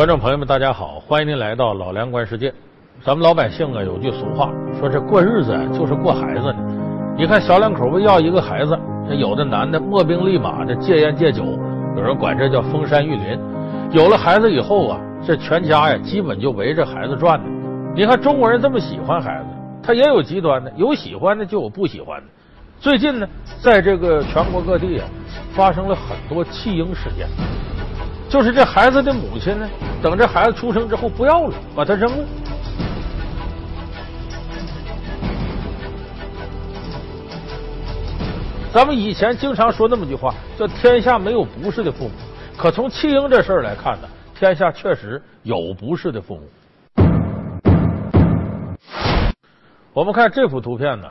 观众朋友们，大家好，欢迎您来到老梁观世界。咱们老百姓啊，有句俗话说：“这过日子就是过孩子。”你看小两口为要一个孩子，这有的男的磨兵立马的戒烟戒酒，有人管这叫封山育林。有了孩子以后啊，这全家呀基本就围着孩子转的。你看中国人这么喜欢孩子，他也有极端的，有喜欢的就有不喜欢的。最近呢，在这个全国各地啊，发生了很多弃婴事件。就是这孩子的母亲呢，等这孩子出生之后不要了，把他扔了。咱们以前经常说那么句话，叫“天下没有不是的父母”。可从弃婴这事儿来看呢，天下确实有不是的父母。我们看这幅图片呢，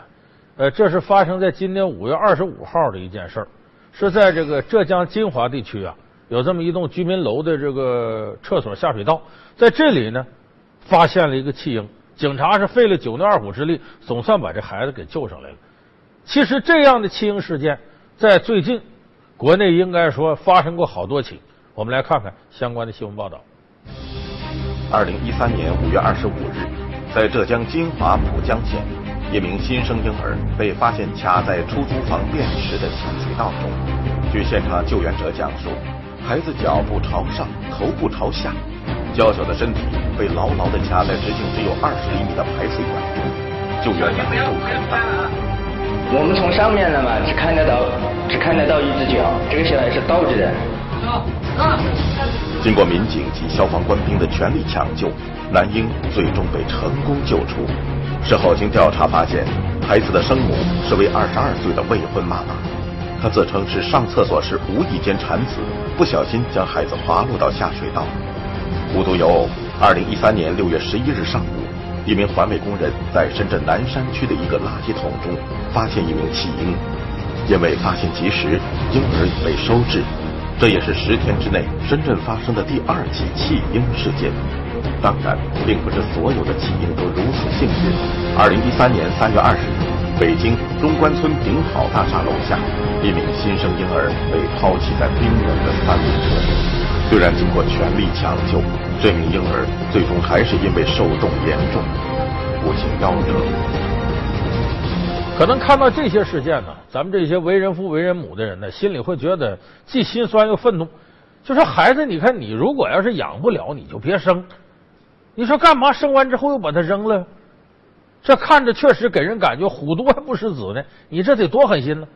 呃，这是发生在今年五月二十五号的一件事儿，是在这个浙江金华地区啊。有这么一栋居民楼的这个厕所下水道，在这里呢，发现了一个弃婴。警察是费了九牛二虎之力，总算把这孩子给救上来了。其实这样的弃婴事件，在最近国内应该说发生过好多起。我们来看看相关的新闻报道。二零一三年五月二十五日，在浙江金华浦江县，一名新生婴儿被发现卡在出租房便池的下水道中。据现场救援者讲述。孩子脚部朝上，头部朝下，娇小的身体被牢牢的卡在直径只有二十厘米的排水管中，救援难度很大。我们从上面了嘛，只看得到，只看得到一只脚，这个小孩是倒着的。经过民警及消防官兵的全力抢救，男婴最终被成功救出。事后经调查发现，孩子的生母是位二十二岁的未婚妈妈。他自称是上厕所时无意间产子，不小心将孩子滑落到下水道。无独有偶，二零一三年六月十一日上午，一名环卫工人在深圳南山区的一个垃圾桶中发现一名弃婴，因为发现及时，婴儿已被收治。这也是十天之内深圳发生的第二起弃婴事件。当然，并不是所有的弃婴都如此幸运。二零一三年三月二十日。北京中关村顶好大厦楼下，一名新生婴儿被抛弃在冰冷的三轮车里。虽然经过全力抢救，这名婴儿最终还是因为受重严重，不幸夭折。可能看到这些事件呢，咱们这些为人父为人母的人呢，心里会觉得既心酸又愤怒。就说孩子，你看你如果要是养不了，你就别生。你说干嘛生完之后又把他扔了？这看着确实给人感觉虎毒还不食子呢，你这得多狠心呢！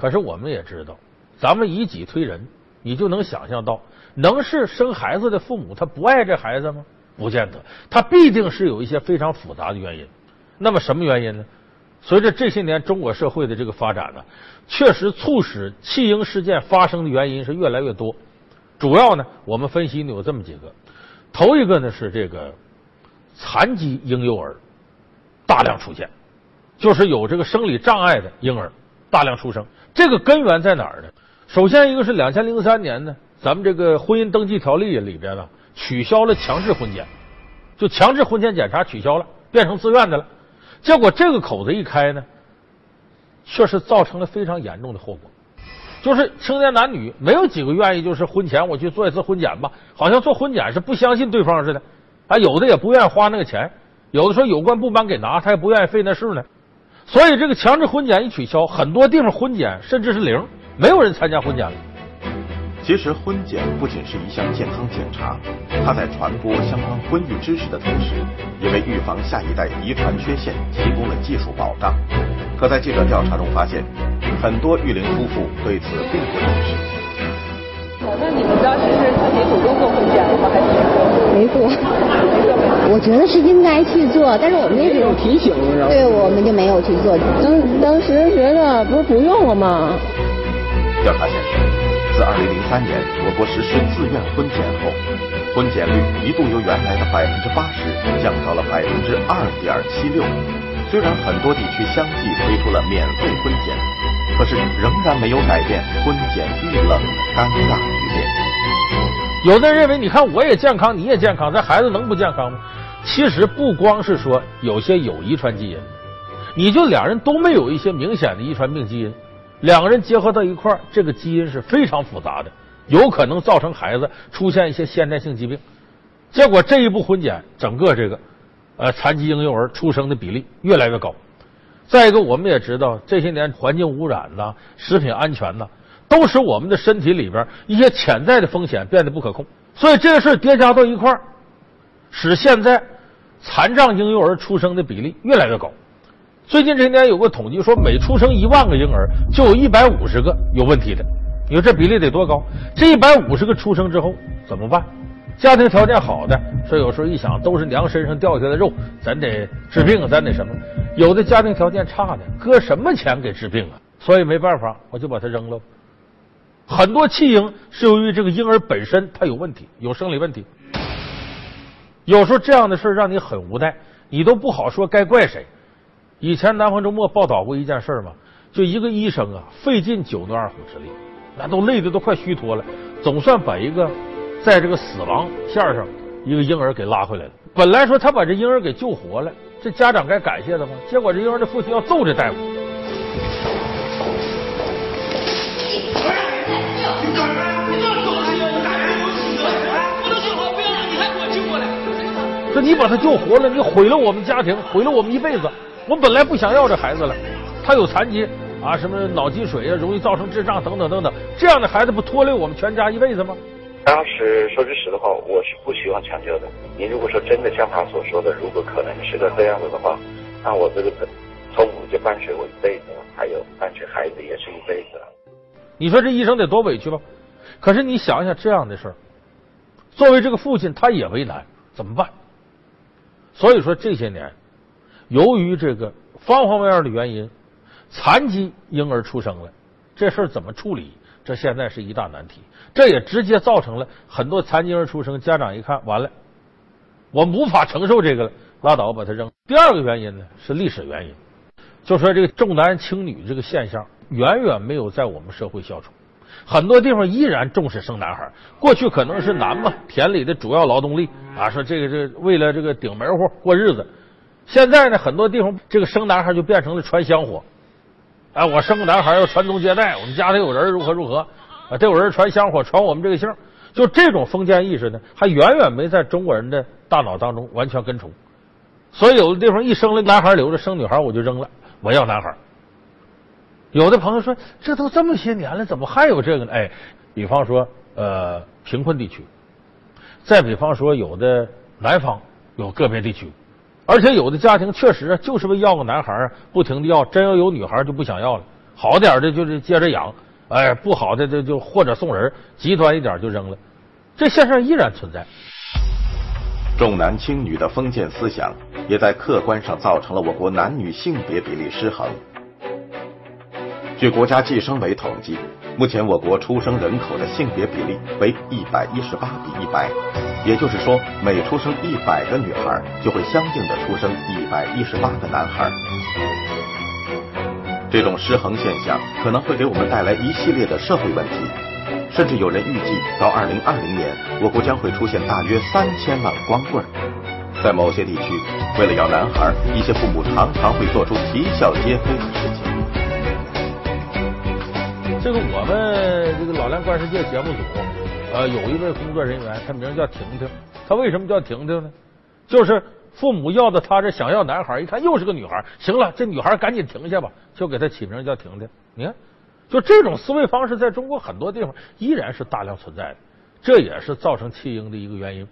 可是我们也知道，咱们以己推人，你就能想象到，能是生孩子的父母他不爱这孩子吗？不见得，他必定是有一些非常复杂的原因。那么什么原因呢？随着这些年中国社会的这个发展呢，确实促使弃婴事件发生的原因是越来越多。主要呢，我们分析呢有这么几个。头一个呢是这个残疾婴幼儿大量出现，就是有这个生理障碍的婴儿大量出生。这个根源在哪儿呢？首先一个是两千零三年呢，咱们这个婚姻登记条例里边呢取消了强制婚检，就强制婚前检查取消了，变成自愿的了。结果这个口子一开呢，确实造成了非常严重的后果。就是青年男女没有几个愿意，就是婚前我去做一次婚检吧，好像做婚检是不相信对方似的，啊，有的也不愿意花那个钱，有的说有关部门给拿，他也不愿意费那事呢。所以这个强制婚检一取消，很多地方婚检甚至是零，没有人参加婚检了。其实婚检不仅是一项健康检查，它在传播相关婚育知识的同时，也为预防下一代遗传缺陷提供了技术保障。可在记者调查中发现，很多育龄夫妇对此并不重视。那你们当时是自己主动做婚检吗？还是没做？我觉得是应该去做，但是我们那时候提醒，对，我们就没有去做。当当时觉得不是不用了吗？调查显示，自2003年我国实施自愿婚检后，婚检率一度由原来的百分之八十降到了百分之二点七六。虽然很多地区相继推出了免费婚检，可是仍然没有改变婚检遇冷的尴尬局面。有的人认为，你看我也健康，你也健康，这孩子能不健康吗？其实不光是说有些有遗传基因，你就两人都没有一些明显的遗传病基因，两个人结合到一块儿，这个基因是非常复杂的。有可能造成孩子出现一些先天性疾病。结果这一步婚检，整个这个呃残疾婴幼儿出生的比例越来越高。再一个，我们也知道这些年环境污染呐、食品安全呐，都使我们的身体里边一些潜在的风险变得不可控。所以这个事儿叠加到一块儿，使现在残障婴幼儿出生的比例越来越高。最近这些年有个统计说，每出生一万个婴儿，就有一百五十个有问题的。你说这比例得多高？这一百五十个出生之后怎么办？家庭条件好的，说有时候一想都是娘身上掉下来的肉，咱得治病，咱得什么？有的家庭条件差的，搁什么钱给治病啊？所以没办法，我就把它扔了。很多弃婴是由于这个婴儿本身他有问题，有生理问题。有时候这样的事让你很无奈，你都不好说该怪谁。以前南方周末报道过一件事嘛，就一个医生啊，费尽九牛二虎之力，那都累得都快虚脱了，总算把一个在这个死亡线上一个婴儿给拉回来了。本来说他把这婴儿给救活了，这家长该感谢他吗？结果这婴儿的父亲要揍这大夫。说你把他救活了，你毁了我们家庭，毁了我们一辈子。我本来不想要这孩子了，他有残疾啊，什么脑积水啊，容易造成智障等等等等，这样的孩子不拖累我们全家一辈子吗？当时说句实的话，我是不希望抢救的。你如果说真的像他所说的，如果可能是个这样子的话，那我这个痛苦就伴随我一辈子了，还有伴随孩子也是一辈子了。你说这医生得多委屈吧？可是你想想这样的事儿，作为这个父亲，他也为难，怎么办？所以说这些年，由于这个方方面面的原因，残疾婴儿出生了，这事儿怎么处理？这现在是一大难题。这也直接造成了很多残疾人出生，家长一看完了，我无法承受这个了，拉倒，把它扔。第二个原因呢是历史原因，就说这个重男轻女这个现象远远没有在我们社会消除，很多地方依然重视生男孩。过去可能是男嘛，田里的主要劳动力啊，说这个这为了这个顶门户过日子。现在呢，很多地方这个生男孩就变成了传香火，哎，我生个男孩要传宗接代，我们家里有人如何如何。啊，这有人传香火，传我们这个姓，就这种封建意识呢，还远远没在中国人的大脑当中完全根除。所以有的地方一生了男孩留着，生女孩我就扔了，我要男孩。有的朋友说，这都这么些年了，怎么还有这个呢？哎，比方说呃贫困地区，再比方说有的南方有个别地区，而且有的家庭确实就是为要个男孩不停的要，真要有女孩就不想要了，好点的就是接着养。哎，不好的就就或者送人，极端一点就扔了，这现象依然存在。重男轻女的封建思想，也在客观上造成了我国男女性别比例失衡。据国家计生委统计，目前我国出生人口的性别比例为一百一十八比一百，也就是说，每出生一百个女孩，就会相应的出生一百一十八个男孩。这种失衡现象可能会给我们带来一系列的社会问题，甚至有人预计到二零二零年，我国将会出现大约三千万光棍。在某些地区，为了要男孩，一些父母常常会做出啼笑皆非的事情。这个我们这个老梁观世界节目组，呃，有一位工作人员，他名叫婷婷。他为什么叫婷婷呢？就是父母要到他这想要男孩，一看又是个女孩，行了，这女孩赶紧停下吧。就给他起名叫婷婷，你看，就这种思维方式，在中国很多地方依然是大量存在的，这也是造成弃婴的一个原因。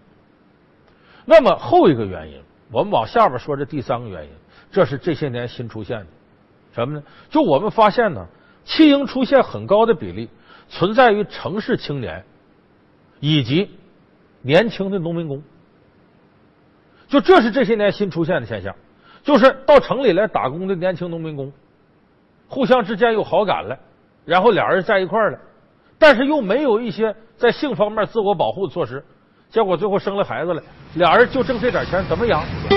那么后一个原因，我们往下边说，这第三个原因，这是这些年新出现的，什么呢？就我们发现呢，弃婴出现很高的比例，存在于城市青年以及年轻的农民工，就这是这些年新出现的现象，就是到城里来打工的年轻农民工。互相之间有好感了，然后俩人在一块儿了，但是又没有一些在性方面自我保护的措施，结果最后生了孩子了，俩人就挣这点钱，怎么养？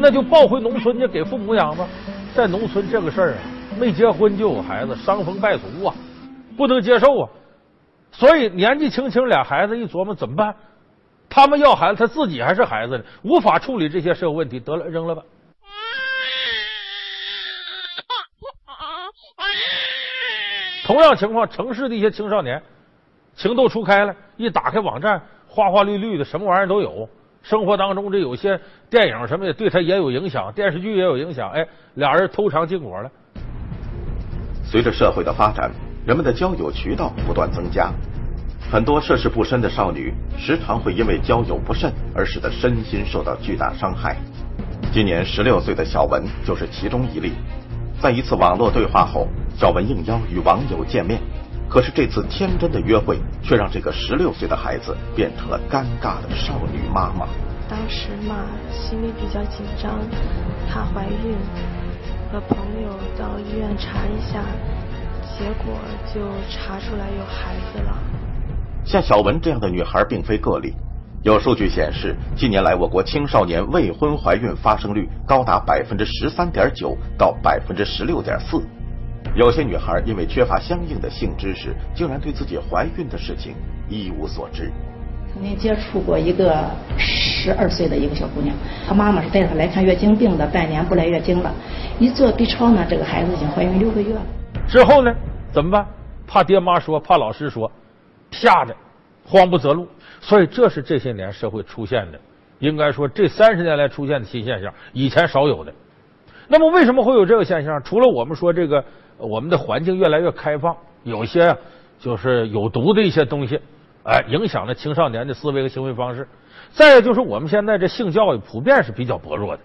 那就抱回农村去给父母养吧，在农村这个事儿啊，没结婚就有孩子，伤风败俗啊，不能接受啊。所以年纪轻轻俩孩子一琢磨怎么办？他们要孩子，他自己还是孩子呢，无法处理这些社会问题，得了，扔了吧。同样情况，城市的一些青少年情窦初开了，一打开网站，花花绿绿的，什么玩意儿都有。生活当中这有些电影什么的，对他也有影响，电视剧也有影响。哎，俩人偷尝禁果了。随着社会的发展，人们的交友渠道不断增加，很多涉世不深的少女时常会因为交友不慎而使得身心受到巨大伤害。今年十六岁的小文就是其中一例。在一次网络对话后，小文应邀与网友见面，可是这次天真的约会却让这个十六岁的孩子变成了尴尬的少女妈妈。当时嘛，心里比较紧张，怕怀孕，和朋友到医院查一下，结果就查出来有孩子了。像小文这样的女孩并非个例。有数据显示，近年来我国青少年未婚怀孕发生率高达百分之十三点九到百分之十六点四。有些女孩因为缺乏相应的性知识，竟然对自己怀孕的事情一无所知。曾经接触过一个十二岁的一个小姑娘，她妈妈是带她来看月经病的，半年不来月经了，一做 B 超呢，这个孩子已经怀孕六个月了。之后呢，怎么办？怕爹妈说，怕老师说，吓得慌不择路。所以，这是这些年社会出现的，应该说这三十年来出现的新现象，以前少有的。那么，为什么会有这个现象？除了我们说这个，我们的环境越来越开放，有些就是有毒的一些东西，哎，影响了青少年的思维和行为方式。再就是我们现在这性教育普遍是比较薄弱的，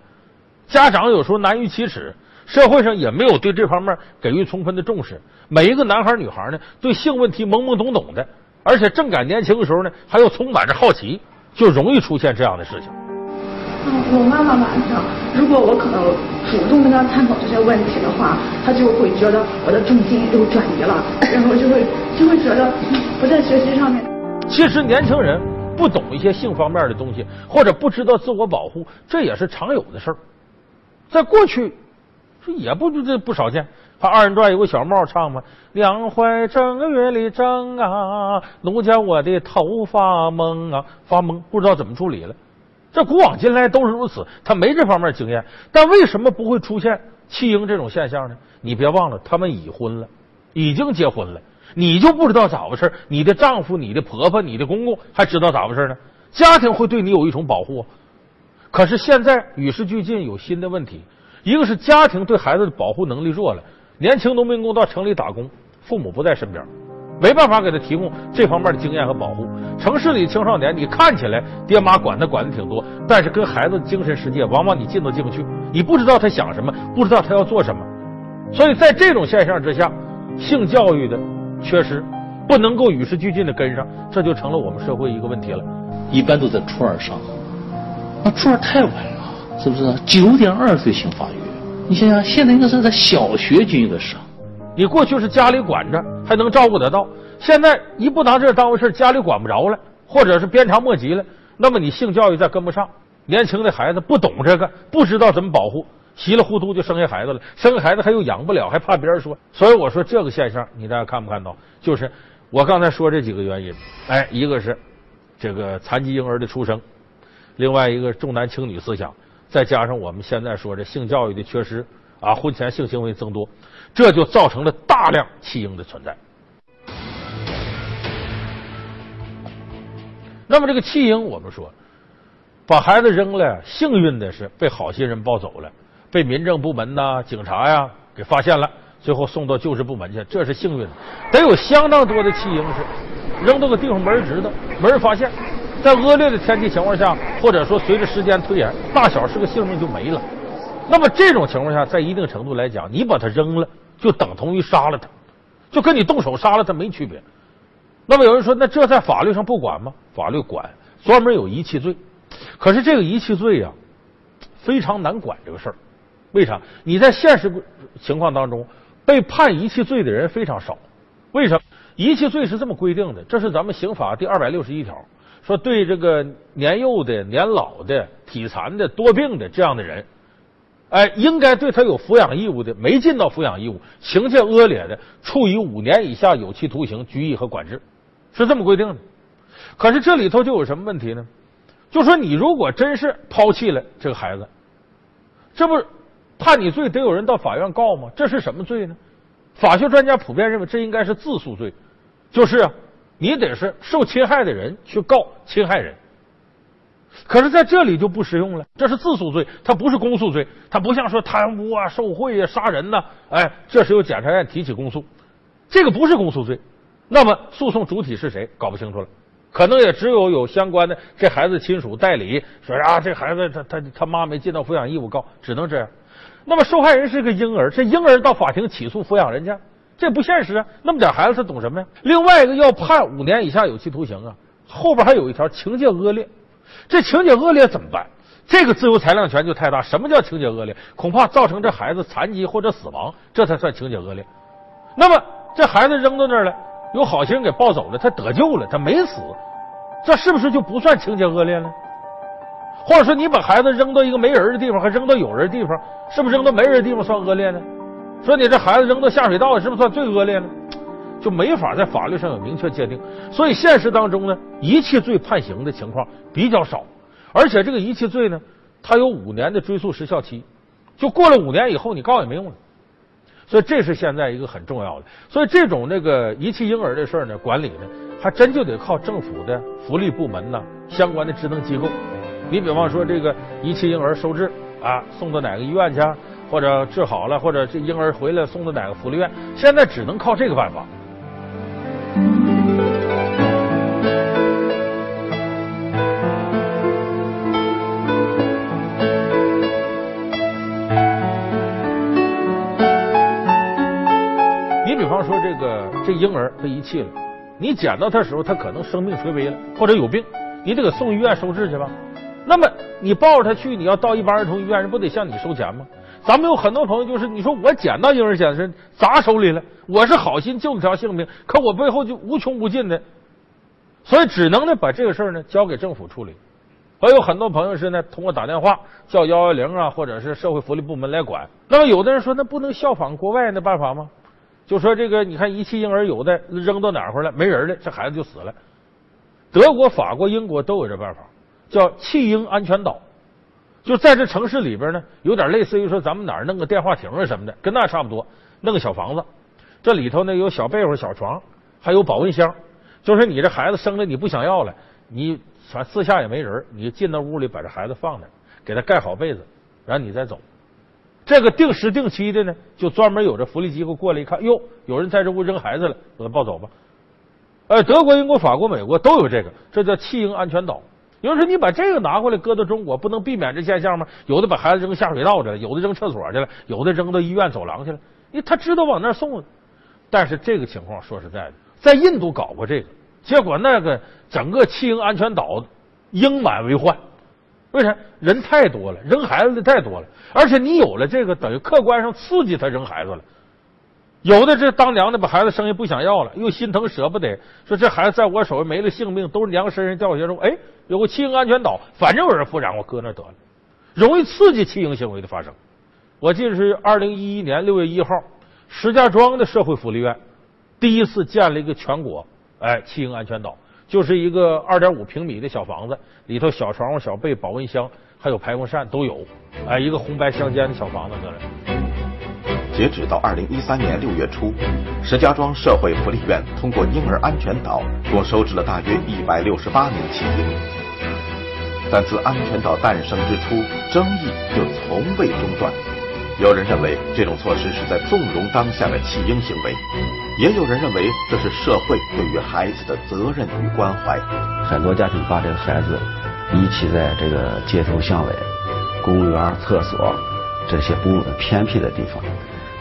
家长有时候难于启齿，社会上也没有对这方面给予充分的重视。每一个男孩女孩呢，对性问题懵懵懂懂的。而且正赶年轻的时候呢，还又充满着好奇，就容易出现这样的事情。我妈妈晚上，如果我可能主动跟她探讨这些问题的话，她就会觉得我的重心又转移了，然后就会就会觉得不在学习上面。其实年轻人不懂一些性方面的东西，或者不知道自我保护，这也是常有的事儿。在过去，这也不这不少见。他二人转有个小帽唱嘛，两怀正月里正啊，奴家我的头发蒙啊，发懵，不知道怎么处理了。这古往今来都是如此，他没这方面经验，但为什么不会出现弃婴这种现象呢？你别忘了，他们已婚了，已经结婚了，你就不知道咋回事？你的丈夫、你的婆婆、你的公公还知道咋回事呢？家庭会对你有一种保护，可是现在与时俱进，有新的问题，一个是家庭对孩子的保护能力弱了。年轻农民工到城里打工，父母不在身边，没办法给他提供这方面的经验和保护。城市里青少年，你看起来爹妈管他管的挺多，但是跟孩子精神世界，往往你进都进不去，你不知道他想什么，不知道他要做什么。所以在这种现象之下，性教育的缺失，不能够与时俱进的跟上，这就成了我们社会一个问题了。一般都在初二上，那初二太晚了，是不是？九点二岁性发育。你想想，现在应该是在小学就应该上。你过去是家里管着，还能照顾得到；现在一不拿这当回事，家里管不着了，或者是鞭长莫及了，那么你性教育再跟不上，年轻的孩子不懂这个，不知道怎么保护，稀里糊涂就生下孩子了，生孩子还又养不了，还怕别人说。所以我说这个现象，你大家看不看到？就是我刚才说这几个原因，哎，一个是这个残疾婴儿的出生，另外一个重男轻女思想。再加上我们现在说这性教育的缺失啊，婚前性行为增多，这就造成了大量弃婴的存在。那么这个弃婴，我们说把孩子扔了，幸运的是被好心人抱走了，被民政部门呐、警察呀给发现了，最后送到救治部门去，这是幸运的。得有相当多的弃婴是扔到个地方没人知道，没人发现。在恶劣的天气情况下，或者说随着时间推延，大小是个性命就没了。那么这种情况下，在一定程度来讲，你把它扔了，就等同于杀了他，就跟你动手杀了他没区别。那么有人说，那这在法律上不管吗？法律管，专门有遗弃罪。可是这个遗弃罪呀，非常难管这个事儿。为啥？你在现实情况当中，被判遗弃罪的人非常少。为什么？遗弃罪是这么规定的，这是咱们刑法第二百六十一条。说对这个年幼的、年老的、体残的、多病的这样的人，哎，应该对他有抚养义务的，没尽到抚养义务，情节恶劣的，处以五年以下有期徒刑、拘役和管制，是这么规定的。可是这里头就有什么问题呢？就说你如果真是抛弃了这个孩子，这不判你罪，得有人到法院告吗？这是什么罪呢？法学专家普遍认为，这应该是自诉罪，就是，你得是受侵害的人去告侵害人。可是在这里就不适用了，这是自诉罪，它不是公诉罪，它不像说贪污啊、受贿啊、杀人呐，哎，这是由检察院提起公诉，这个不是公诉罪。那么诉讼主体是谁？搞不清楚了，可能也只有有相关的这孩子亲属代理说啊，这孩子他他他妈没尽到抚养义务，告只能这样。那么受害人是个婴儿，这婴儿到法庭起诉抚养人家，这不现实啊！那么点孩子他懂什么呀？另外一个要判五年以下有期徒刑啊，后边还有一条情节恶劣，这情节恶劣怎么办？这个自由裁量权就太大。什么叫情节恶劣？恐怕造成这孩子残疾或者死亡，这才算情节恶劣。那么这孩子扔到那儿了，有好心人给抱走了，他得救了，他没死，这是不是就不算情节恶劣了？或者说，你把孩子扔到一个没人的地方，和扔到有人的地方，是不是扔到没人的地方算恶劣呢？说你这孩子扔到下水道，是不是算最恶劣呢？就没法在法律上有明确界定。所以现实当中呢，遗弃罪判刑的情况比较少，而且这个遗弃罪呢，它有五年的追诉时效期，就过了五年以后，你告也没用了。所以这是现在一个很重要的。所以这种那个遗弃婴儿的事儿呢，管理呢，还真就得靠政府的福利部门呐，相关的职能机构。你比方说，这个遗弃婴儿收治啊，送到哪个医院去，或者治好了，或者这婴儿回来送到哪个福利院，现在只能靠这个办法。比方说，这个这婴儿被遗弃了，你捡到他的时候，他可能生命垂危了，或者有病，你得给送医院收治去吧。那么你抱着他去，你要到一般儿童医院，人不得向你收钱吗？咱们有很多朋友就是，你说我捡到婴儿险是砸手里了，我是好心救了条性命，可我背后就无穷无尽的，所以只能呢把这个事儿呢交给政府处理。还有很多朋友是呢通过打电话叫幺幺零啊，或者是社会福利部门来管。那么有的人说，那不能效仿国外的办法吗？就说这个，你看遗弃婴儿有的扔到哪儿了，没人了，这孩子就死了。德国、法国、英国都有这办法。叫弃婴安全岛，就在这城市里边呢，有点类似于说咱们哪儿弄个电话亭啊什么的，跟那差不多，弄个小房子，这里头呢有小被窝、小床，还有保温箱。就是你这孩子生了你不想要了，你反四下也没人，你进到屋里把这孩子放那，给他盖好被子，然后你再走。这个定时定期的呢，就专门有这福利机构过来一看，哟，有人在这屋扔孩子了，把他抱走吧。呃，德国、英国、法国、美国都有这个，这叫弃婴安全岛。有人说你把这个拿过来搁到中国，不能避免这现象吗？有的把孩子扔下水道去了，有的扔厕所去了，有的扔到医院走廊去了。因为他知道往那儿送，但是这个情况说实在的，在印度搞过这个，结果那个整个弃婴安全岛婴满为患。为啥？人太多了，扔孩子的太多了，而且你有了这个，等于客观上刺激他扔孩子了。有的这当娘的把孩子生下不想要了，又心疼舍不得，说这孩子在我手上没了性命，都是娘身上掉下来。哎，有个弃婴安全岛，反正有人抚养，我搁那得了，容易刺激弃婴行为的发生。我记得是二零一一年六月一号，石家庄的社会福利院第一次建了一个全国哎弃婴安全岛，就是一个二点五平米的小房子，里头小床、小被、保温箱还有排风扇都有，哎，一个红白相间的小房子搁那。截止到二零一三年六月初，石家庄社会福利院通过婴儿安全岛，共收治了大约一百六十八名弃婴。但自安全岛诞生之初，争议就从未中断。有人认为这种措施是在纵容当下的弃婴行为，也有人认为这是社会对于孩子的责任与关怀。很多家庭把这个孩子遗弃在这个街头巷尾、公园、厕所这些不偏僻的地方。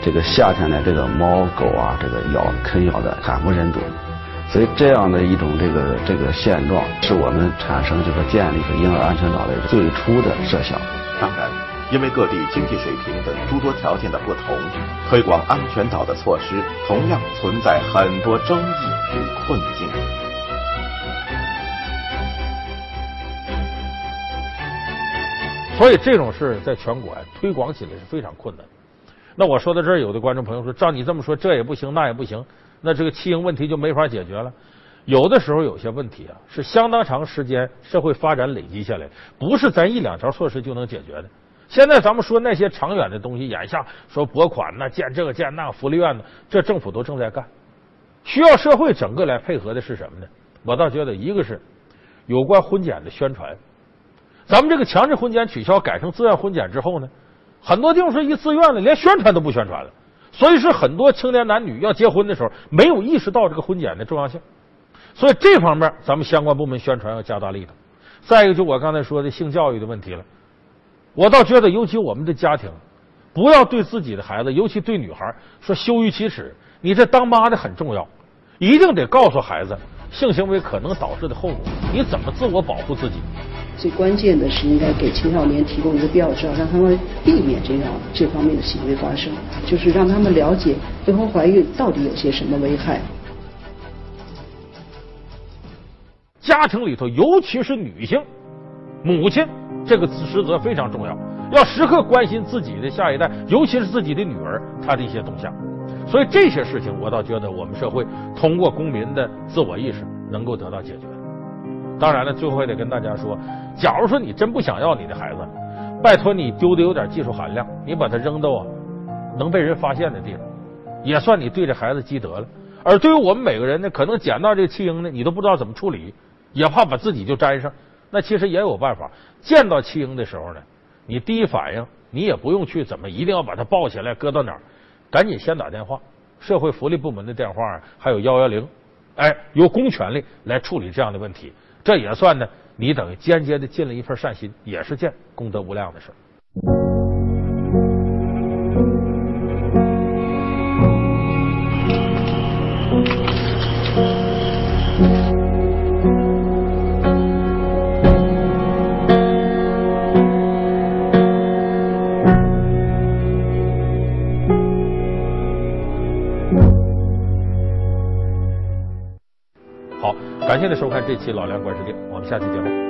这个夏天呢，这个猫狗啊，这个咬啃咬的惨不忍睹，所以这样的一种这个这个现状，是我们产生这个建立这婴儿安全岛的最初的设想。当然，因为各地经济水平等诸多条件的不同，推广安全岛的措施同样存在很多争议与困境。所以这种事在全国推广起来是非常困难。那我说到这儿，有的观众朋友说：“照你这么说，这也不行，那也不行，那这个弃婴问题就没法解决了。”有的时候有些问题啊，是相当长时间社会发展累积下来，不是咱一两条措施就能解决的。现在咱们说那些长远的东西，眼下说拨款呐、建这个建那个福利院呢，这政府都正在干。需要社会整个来配合的是什么呢？我倒觉得一个是有关婚检的宣传。咱们这个强制婚检取消，改成自愿婚检之后呢，很多地方说一自愿了，连宣传都不宣传了。所以是很多青年男女要结婚的时候，没有意识到这个婚检的重要性。所以这方面，咱们相关部门宣传要加大力度。再一个，就我刚才说的性教育的问题了，我倒觉得，尤其我们的家庭，不要对自己的孩子，尤其对女孩说羞于启齿。你这当妈的很重要，一定得告诉孩子性行为可能导致的后果，你怎么自我保护自己。最关键的是应该给青少年提供一个标志，让他们避免这样这方面的行为发生，就是让他们了解未婚怀孕到底有些什么危害。家庭里头，尤其是女性，母亲这个职责非常重要，要时刻关心自己的下一代，尤其是自己的女儿她的一些动向。所以这些事情，我倒觉得我们社会通过公民的自我意识能够得到解决。当然了，最后也得跟大家说，假如说你真不想要你的孩子，拜托你丢的有点技术含量，你把它扔到啊能被人发现的地方，也算你对这孩子积德了。而对于我们每个人呢，可能捡到这个弃婴呢，你都不知道怎么处理。也怕把自己就粘上，那其实也有办法。见到弃婴的时候呢，你第一反应你也不用去怎么一定要把他抱起来搁到哪儿，赶紧先打电话，社会福利部门的电话还有幺幺零，哎，由公权力来处理这样的问题，这也算呢，你等于间接的尽了一份善心，也是件功德无量的事儿。期《老梁观世界》，我们下期节目。